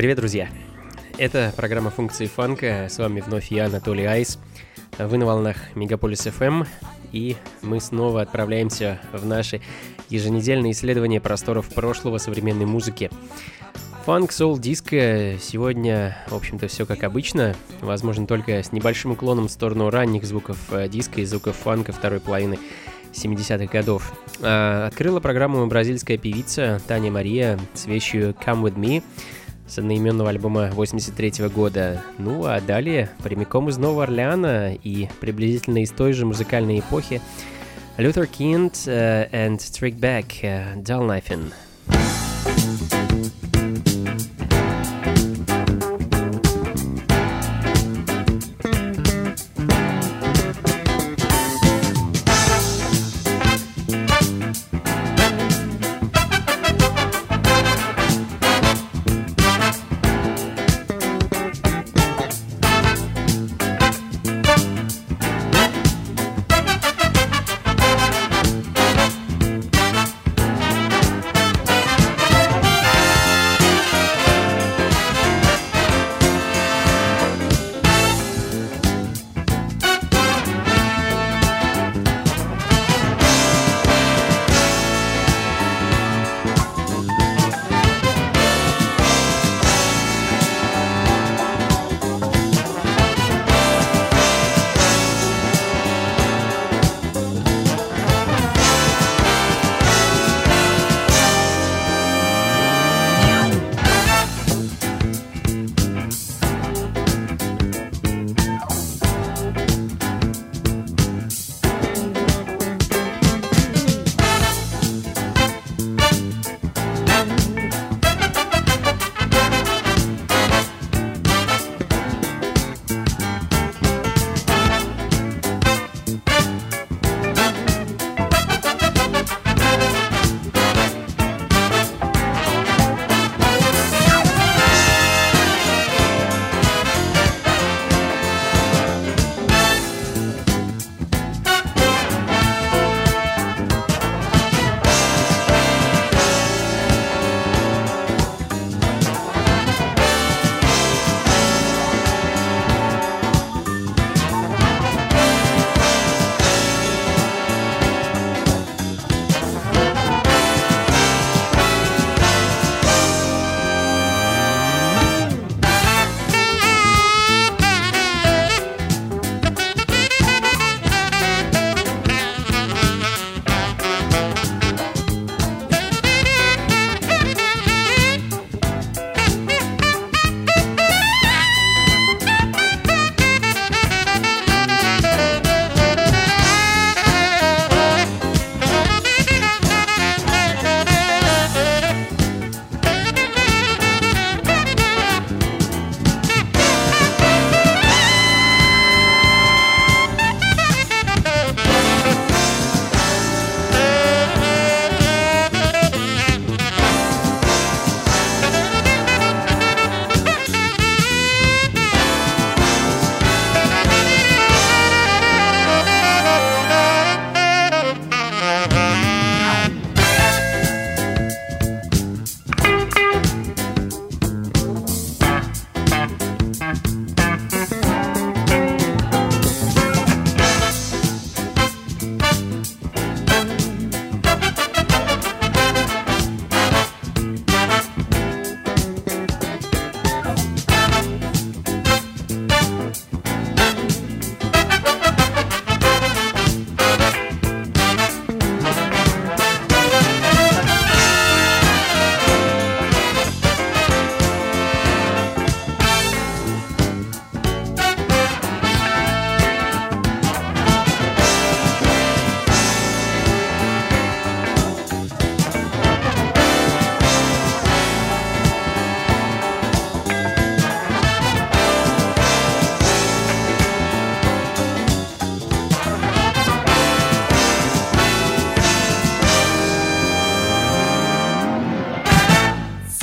Привет, друзья! Это программа функции фанка. С вами вновь я, Анатолий Айс. Вы на волнах Мегаполис FM, и мы снова отправляемся в наши еженедельные исследования просторов прошлого современной музыки. Фанк, сол, диско. Сегодня, в общем-то, все как обычно. Возможно, только с небольшим уклоном в сторону ранних звуков э, диска и звуков фанка второй половины 70-х годов. А, открыла программу бразильская певица Таня Мария с вещью «Come With Me», с одноименного альбома 83 года. Ну а далее прямиком из Нового Орлеана и приблизительно из той же музыкальной эпохи Luther Kind uh, and Trickback uh, Dull you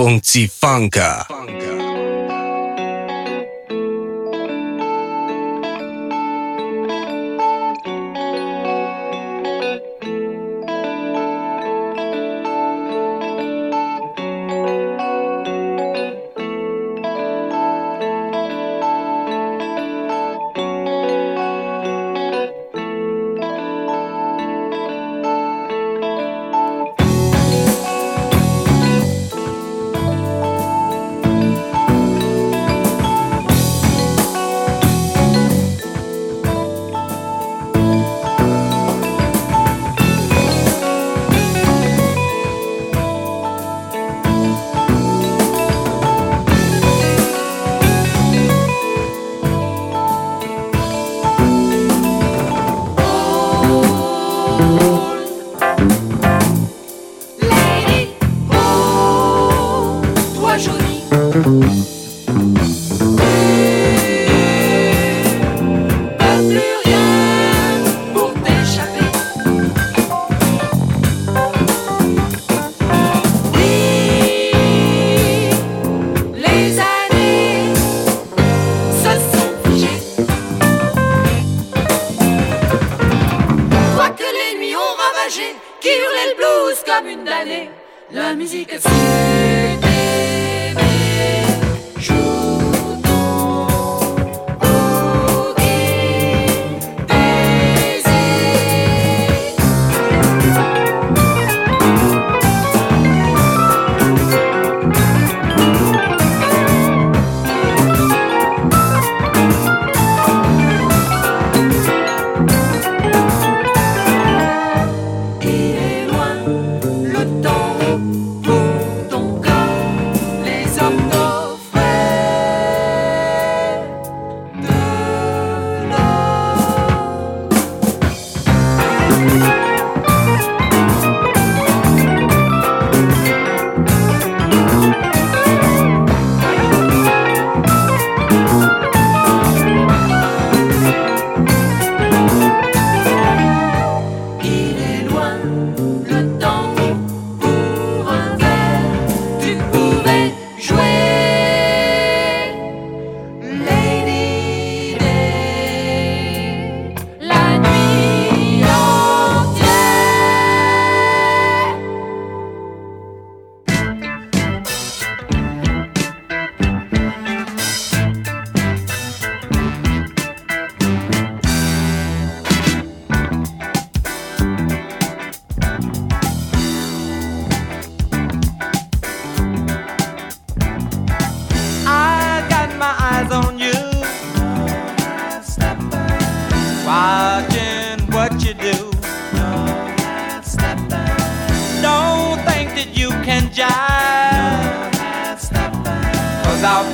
Unti Funka。musique.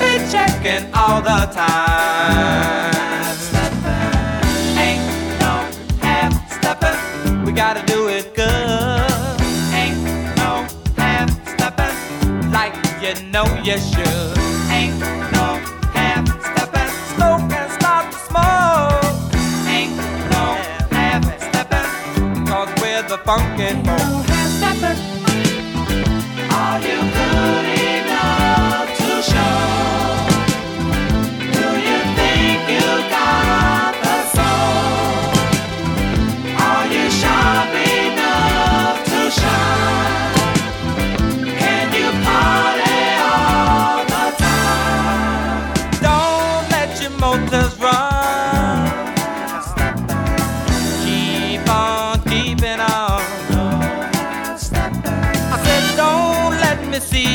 be checking all the time. Ain't no half stepping, we gotta do it good. Ain't no half stepping, like you know you should. Ain't no half stepping, smoke and stop the smoke. Ain't no half stepping, we we're the funkin'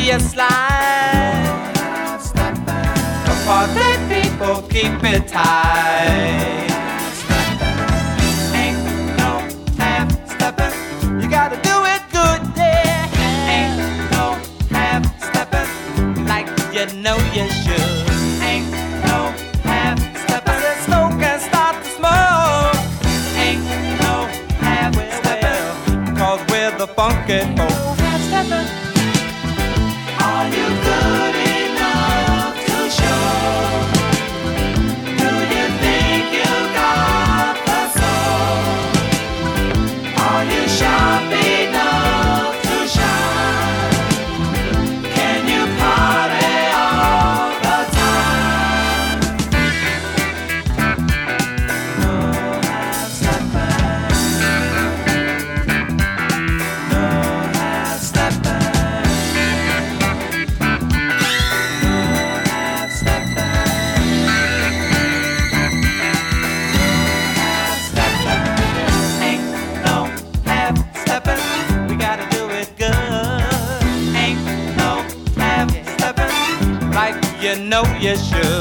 you slide. But they people keep it tight. yes, sure.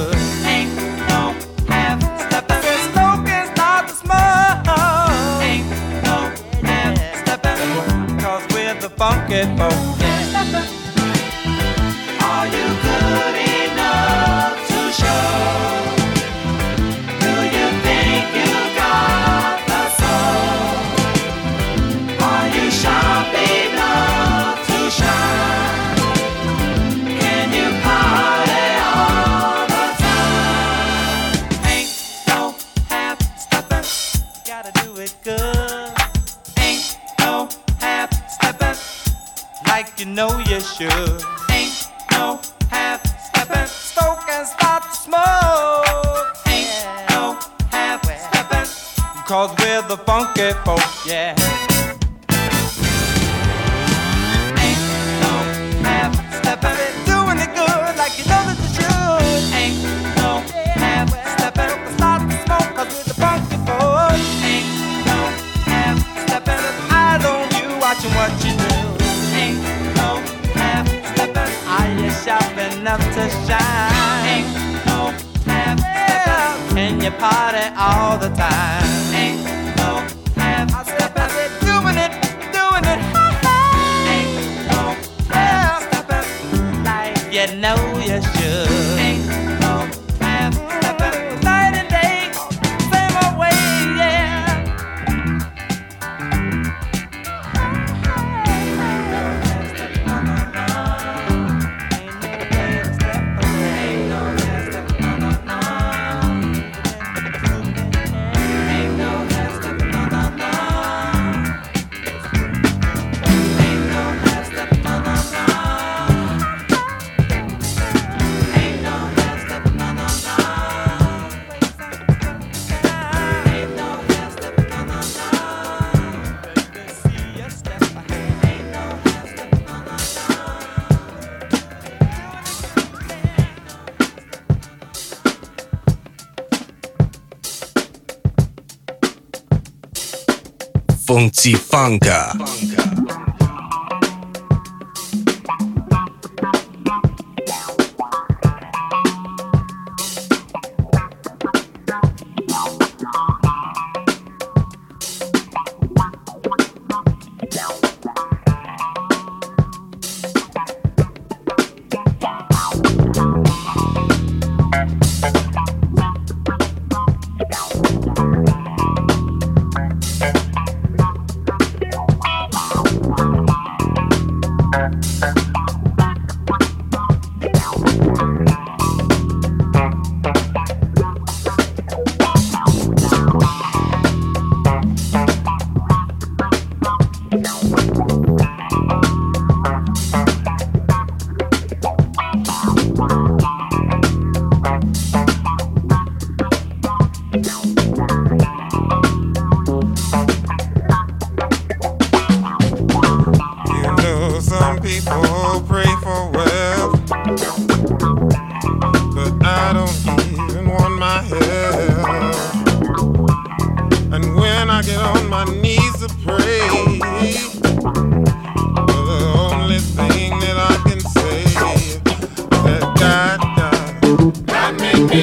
Funky Funka.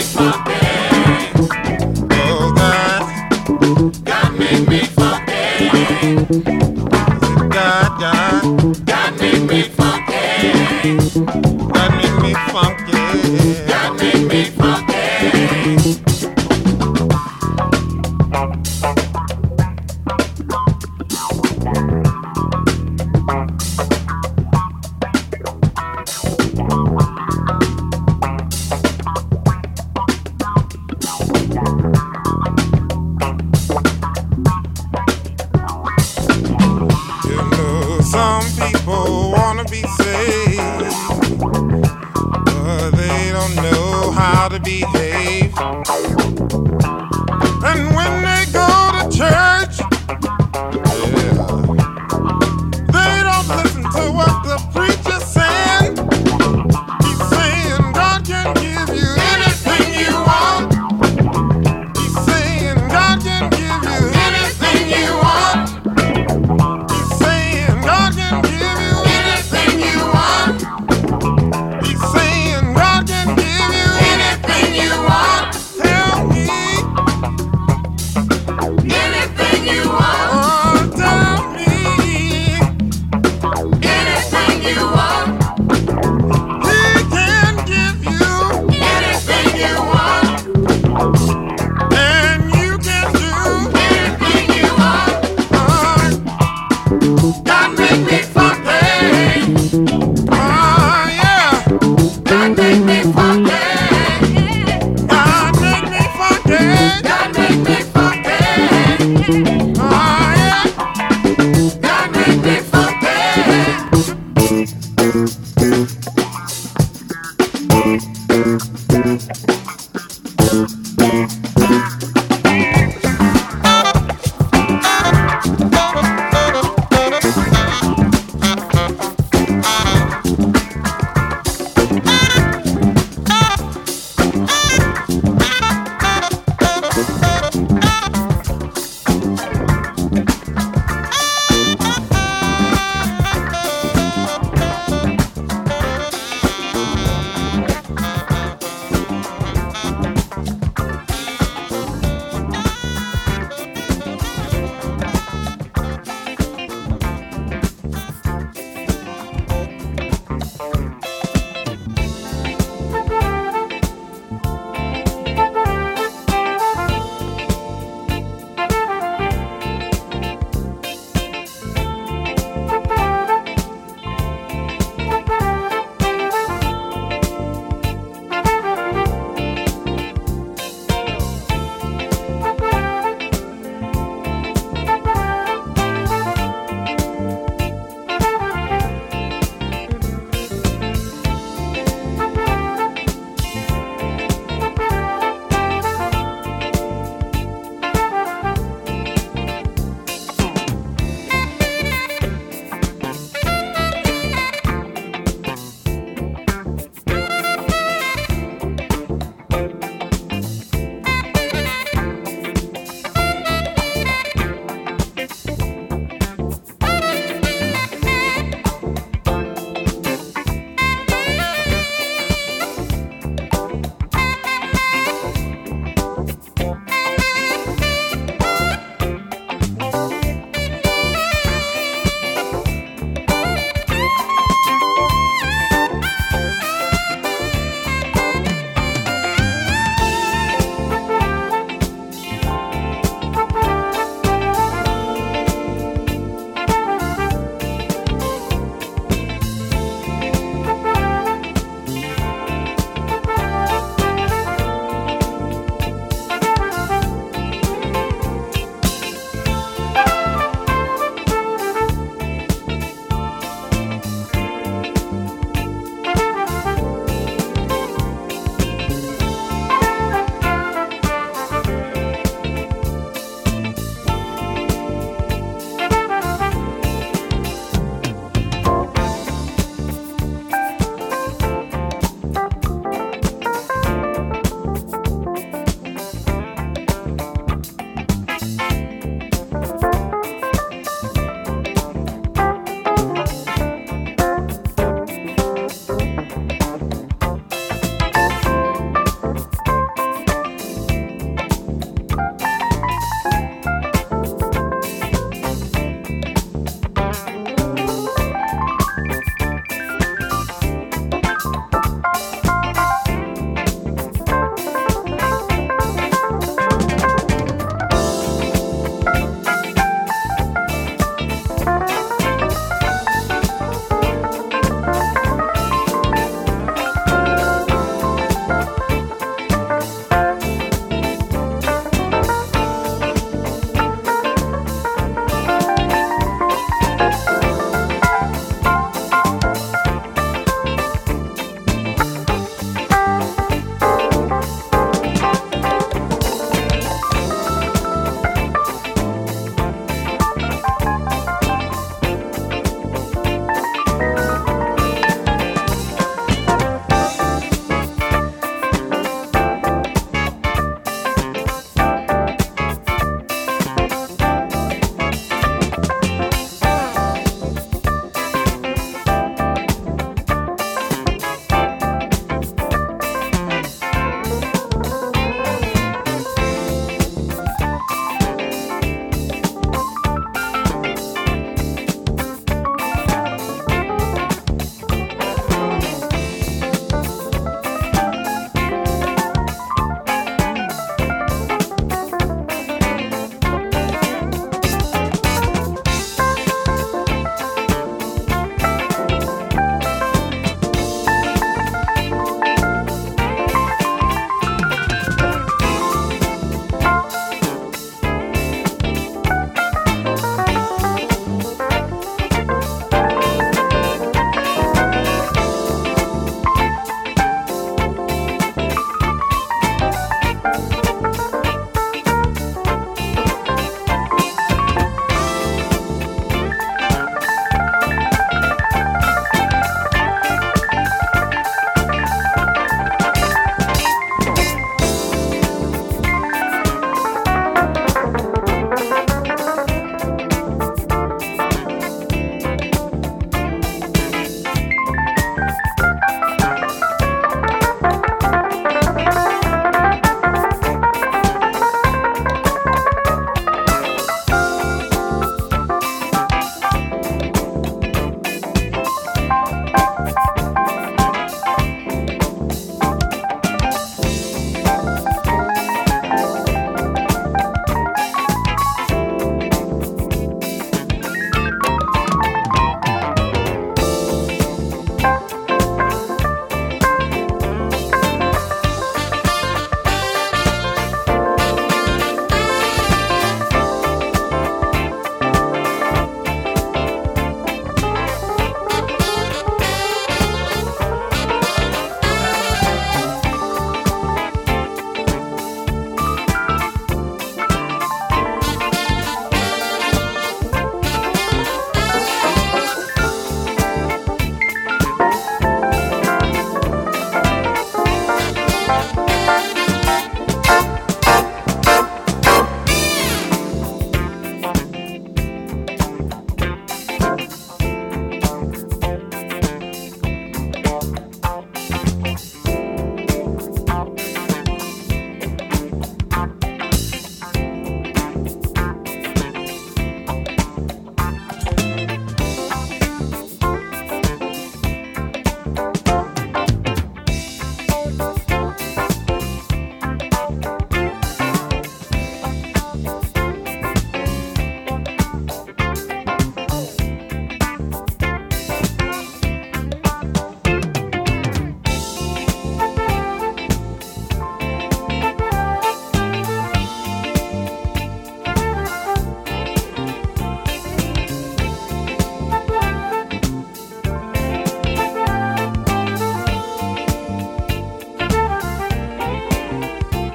hip it.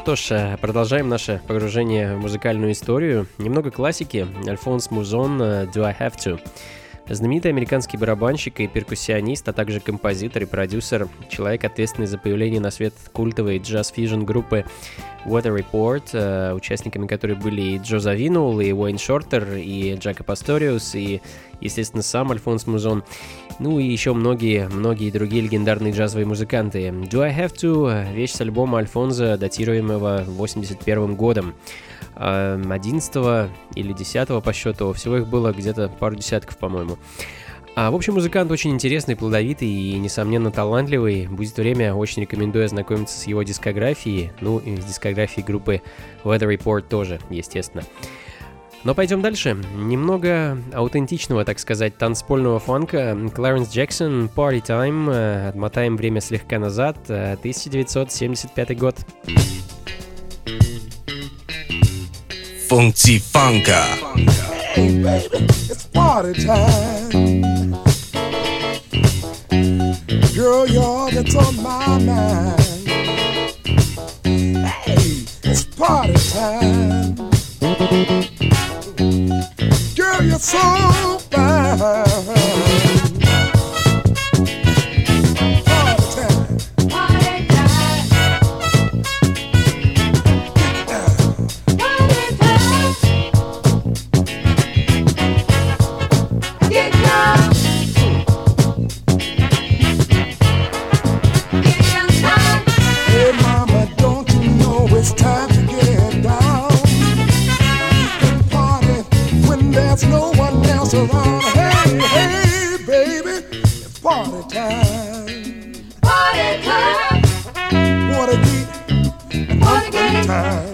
Что ж, э, продолжаем наше погружение в музыкальную историю. Немного классики. Альфонс Музон «Do I Have To». Знаменитый американский барабанщик и перкуссионист, а также композитор и продюсер, человек, ответственный за появление на свет культовой джаз-фьюжн группы Weather Report, э, участниками которой были и Джо Завинул, и Уэйн Шортер, и Джака Пасториус, и, естественно, сам Альфонс Музон, ну и еще многие-многие другие легендарные джазовые музыканты. Do I Have To — вещь с альбома Альфонза, датируемого 81 годом. 11 или 10 по счету, всего их было где-то пару десятков, по-моему. А, в общем, музыкант очень интересный, плодовитый и, несомненно, талантливый. Будет время, очень рекомендую ознакомиться с его дискографией, ну и с дискографией группы Weather Report тоже, естественно. Но пойдем дальше. Немного аутентичного, так сказать, танцпольного фанка. Кларенс Джексон, Party Time. Отмотаем время слегка назад. 1975 год. Funka. Hey, baby, it's party time. Girl, you're that's on my mind. Hey, it's party time. you so fine. time.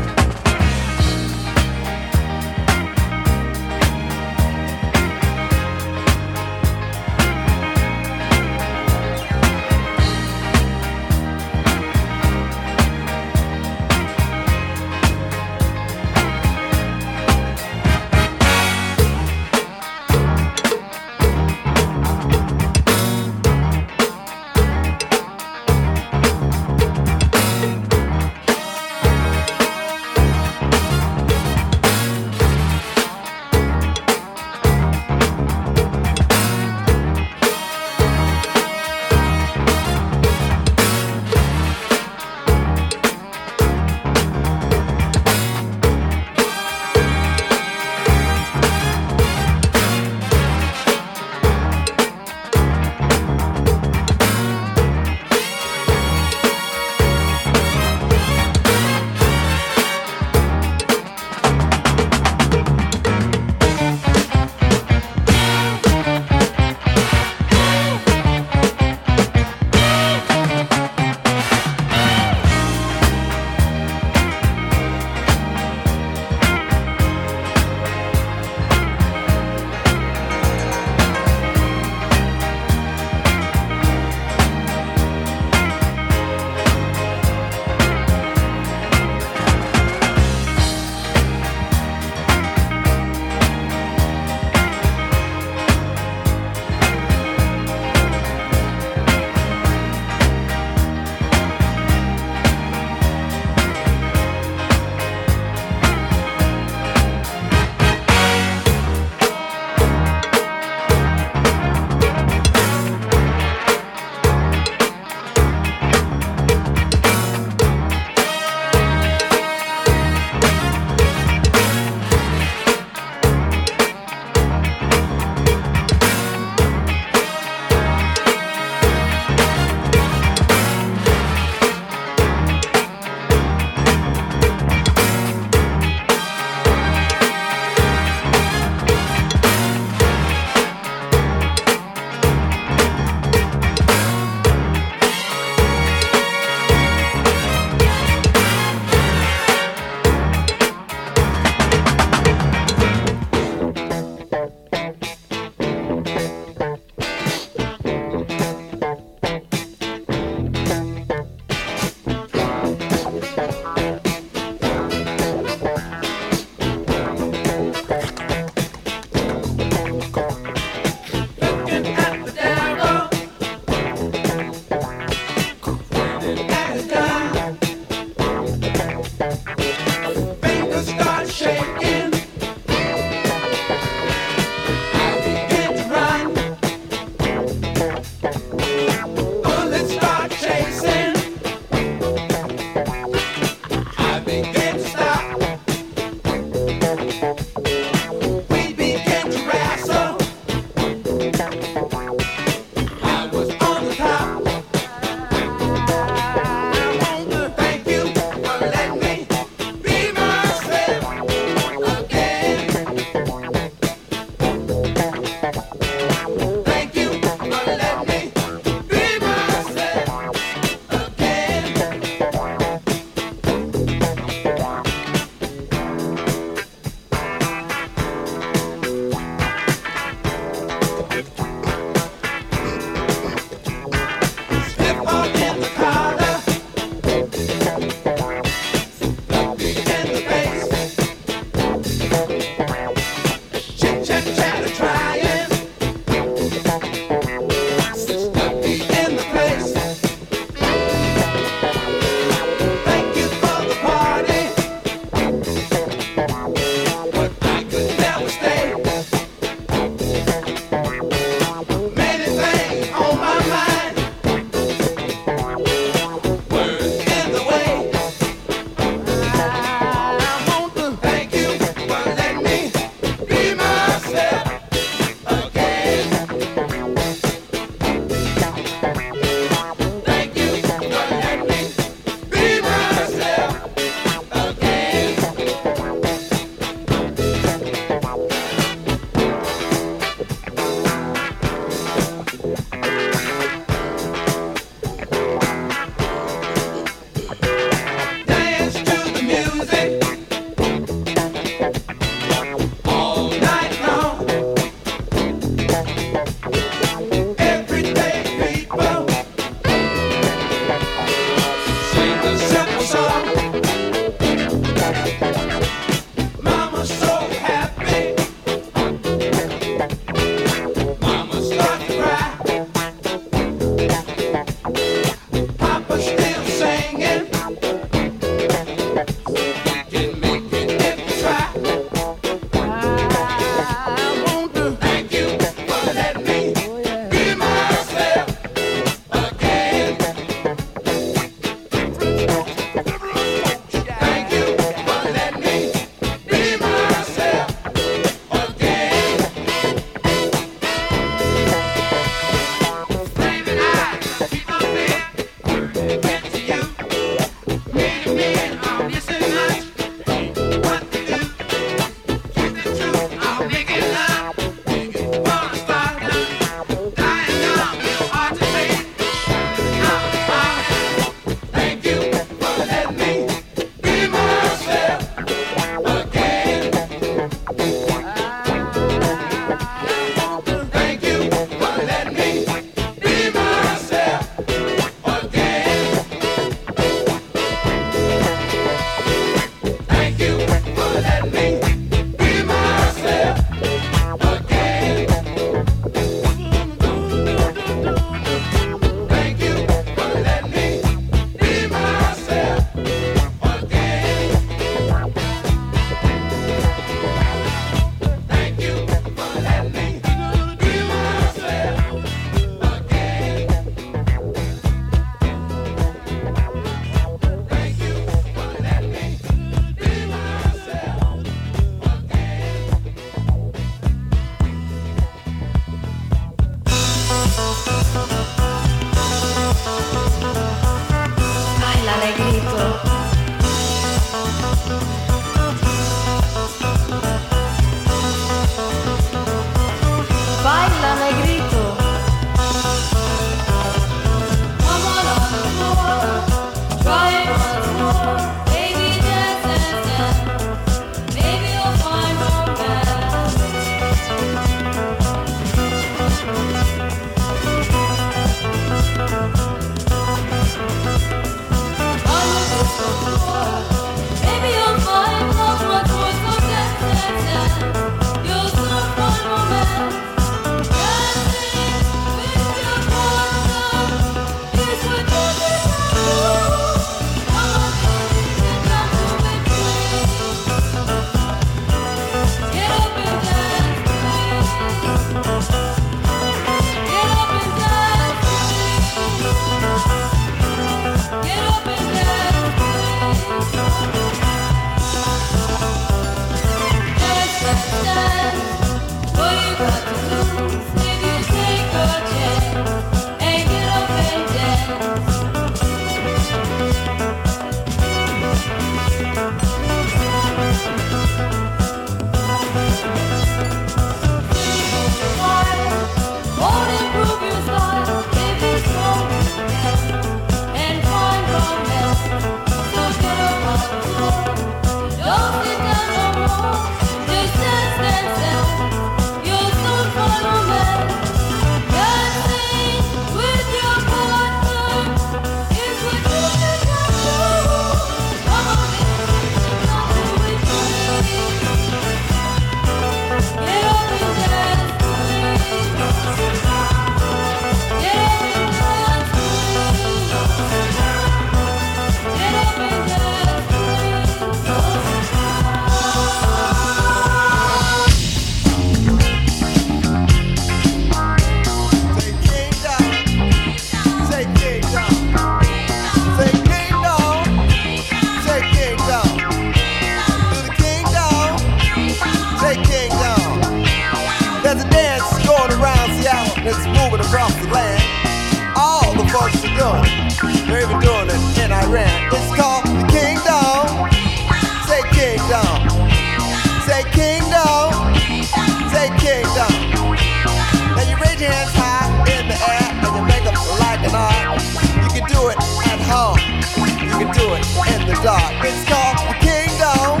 In the dark. It's called the kingdom.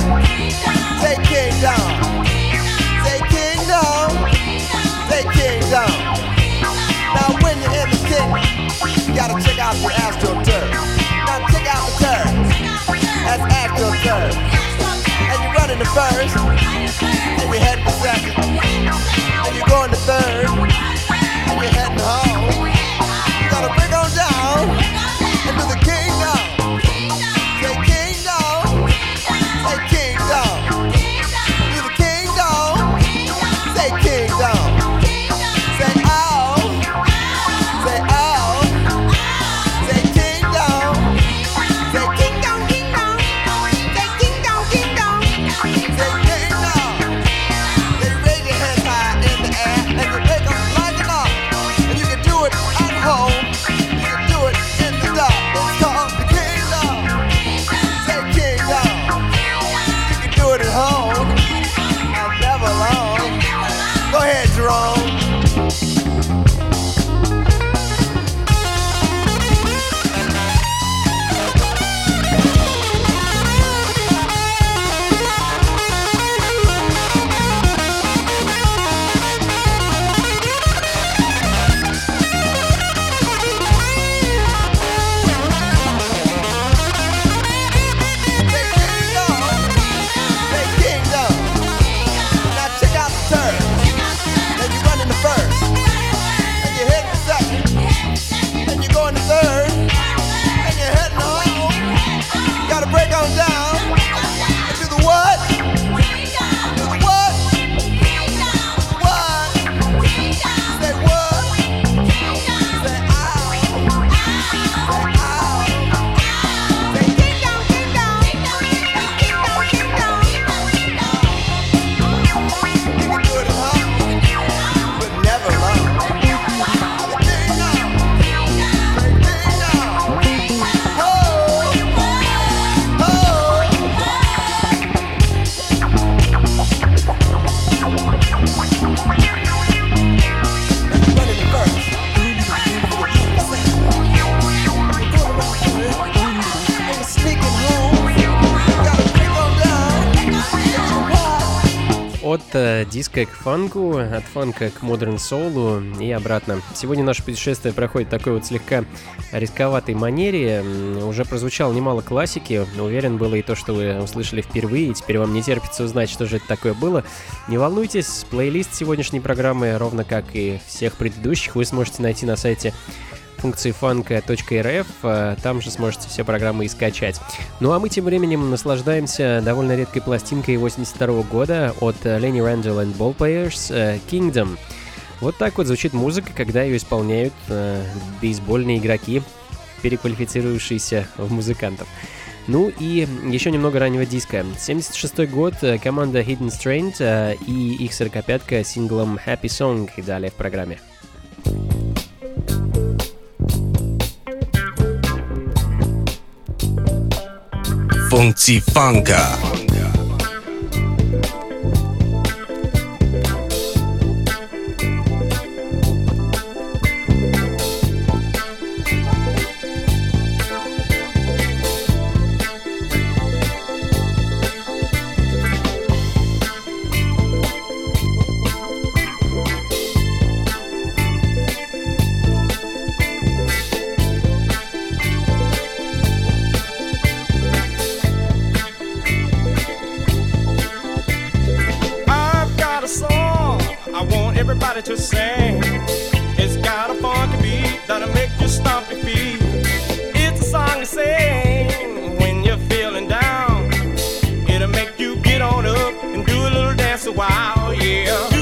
Say kingdom. Say kingdom. Say kingdom. Now when you're in the kingdom, you gotta check out your astral turf. Now check out the turf. That's astral turf. And you're running the first, and you're От э, диска к фанку, от фанка к модерн соулу и обратно. Сегодня наше путешествие проходит в такой вот слегка рисковатой манере. Уже прозвучало немало классики. Уверен, было и то, что вы услышали впервые, и теперь вам не терпится узнать, что же это такое было. Не волнуйтесь, плейлист сегодняшней программы, ровно как и всех предыдущих, вы сможете найти на сайте функции funk.rf, там же сможете все программы и скачать. Ну а мы тем временем наслаждаемся довольно редкой пластинкой 82 года от Lenny Randall and э, Kingdom. Вот так вот звучит музыка, когда ее исполняют э, бейсбольные игроки, переквалифицирующиеся в музыкантов. Ну и еще немного раннего диска. 76 год, команда Hidden Strength э, и их 45-ка синглом Happy Song и далее в программе. 蹦基放咖。Everybody to sing. It's got a funky beat that'll make you stomp your feet. It's a song to sing when you're feeling down. It'll make you get on up and do a little dance a while, yeah.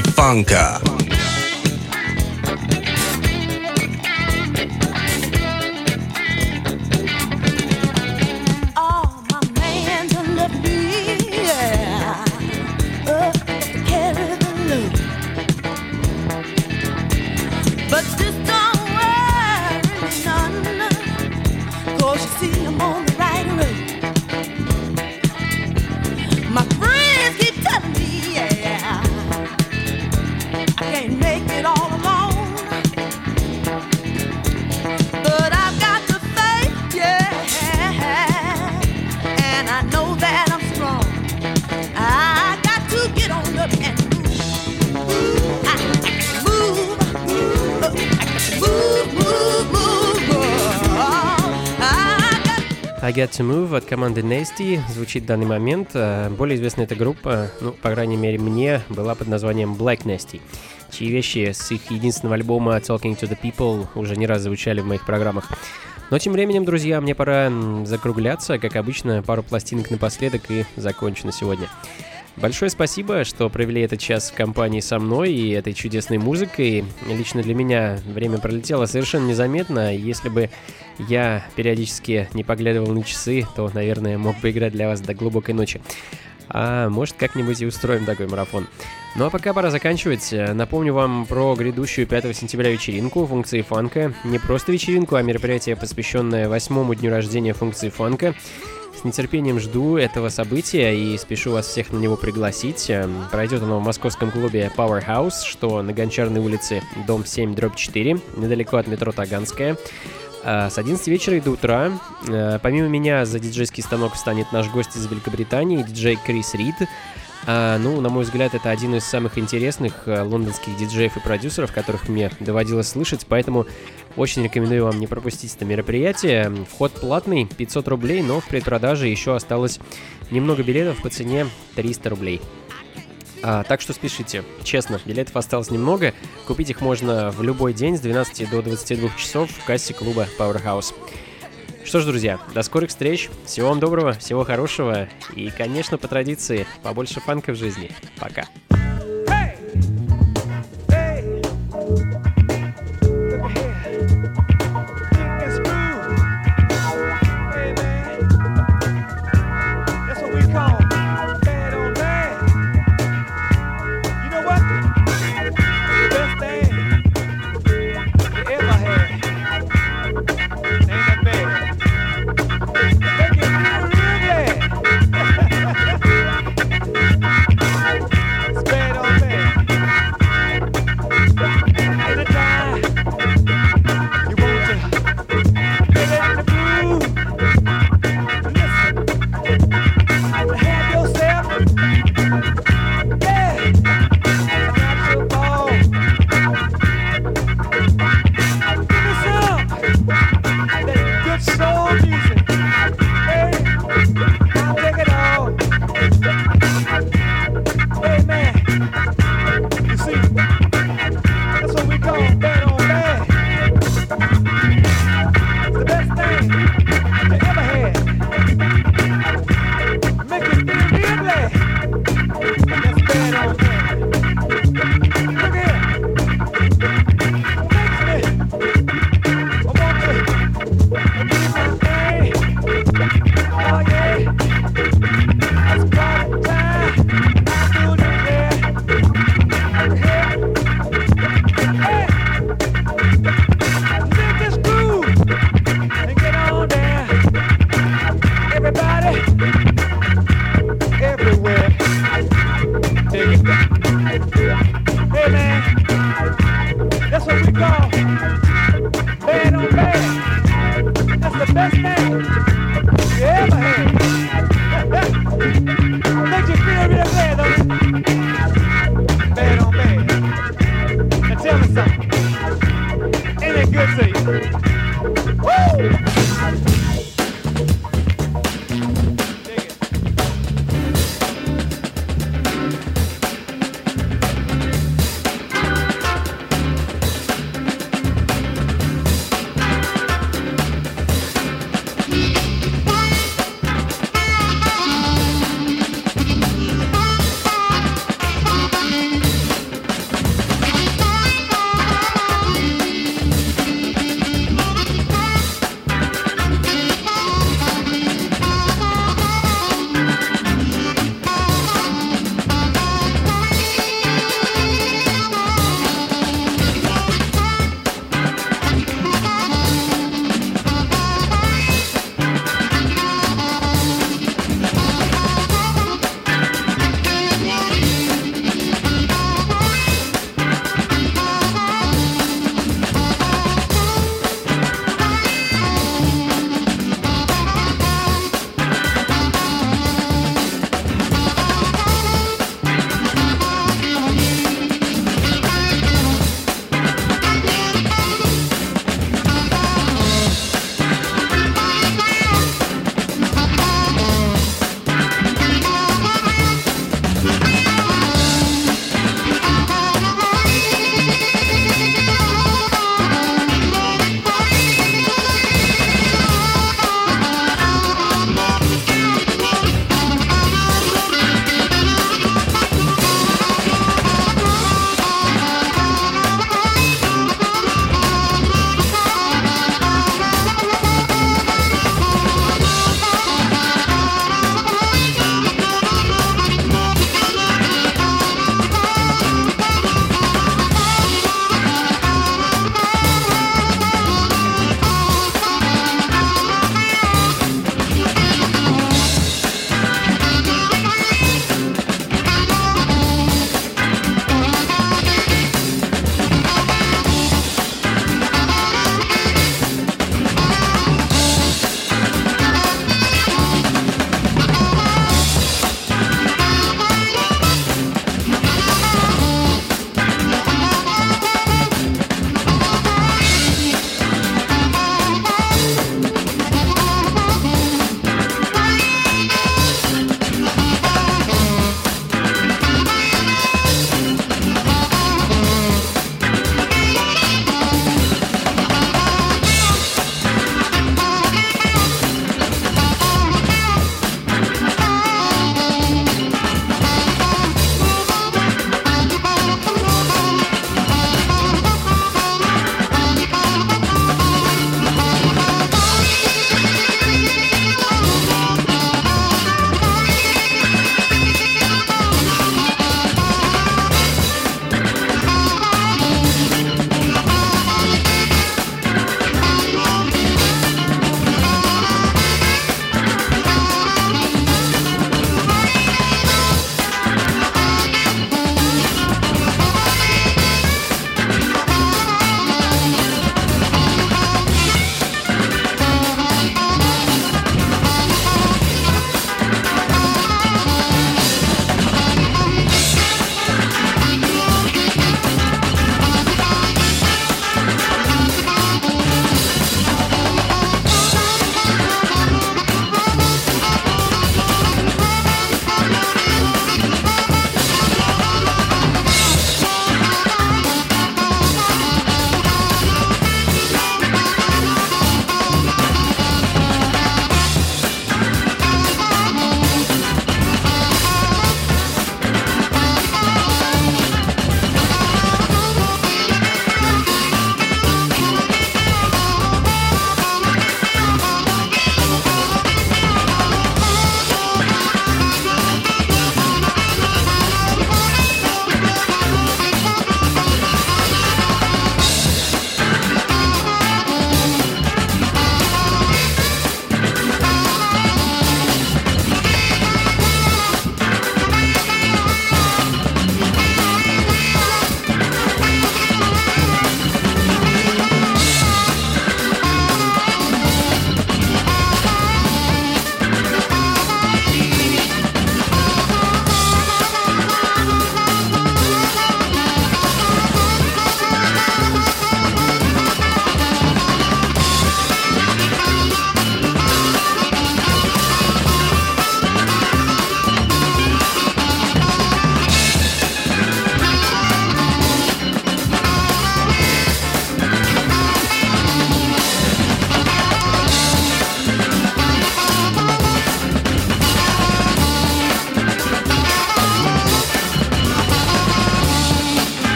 Funka. Got To Move от команды Nasty звучит в данный момент. Э, Более известная эта группа, ну, по крайней мере, мне, была под названием Black Nasty, чьи вещи с их единственного альбома Talking to the People уже не раз звучали в моих программах. Но тем временем, друзья, мне пора закругляться. Как обычно, пару пластинок напоследок и закончу на сегодня. Большое спасибо, что провели этот час в компании со мной и этой чудесной музыкой. Лично для меня время пролетело совершенно незаметно. Если бы я периодически не поглядывал на часы, то, наверное, мог бы играть для вас до глубокой ночи. А может, как-нибудь и устроим такой марафон. Ну а пока пора заканчивать. Напомню вам про грядущую 5 сентября вечеринку функции фанка. Не просто вечеринку, а мероприятие, посвященное восьмому дню рождения функции фанка. С нетерпением жду этого события и спешу вас всех на него пригласить. Эм, Пройдет оно в московском клубе Powerhouse, что на Гончарной улице, дом 7, дробь 4, недалеко от метро Таганская. А, С 11 вечера и до утра. Э, Помимо меня за диджейский станок встанет наш гость из Великобритании, диджей Крис Рид. А, ну, на мой взгляд, это один из самых интересных э, лондонских диджеев и продюсеров, которых мне доводилось слышать, поэтому очень рекомендую вам не пропустить это мероприятие. Вход платный, 500 рублей, но в предпродаже еще осталось немного билетов по цене 300 рублей. А, так что спешите. Честно, билетов осталось немного. Купить их можно в любой день с 12 до 22 часов в кассе клуба Powerhouse. Что ж, друзья, до скорых встреч. Всего вам доброго, всего хорошего. И, конечно, по традиции, побольше фанка в жизни. Пока. Hey!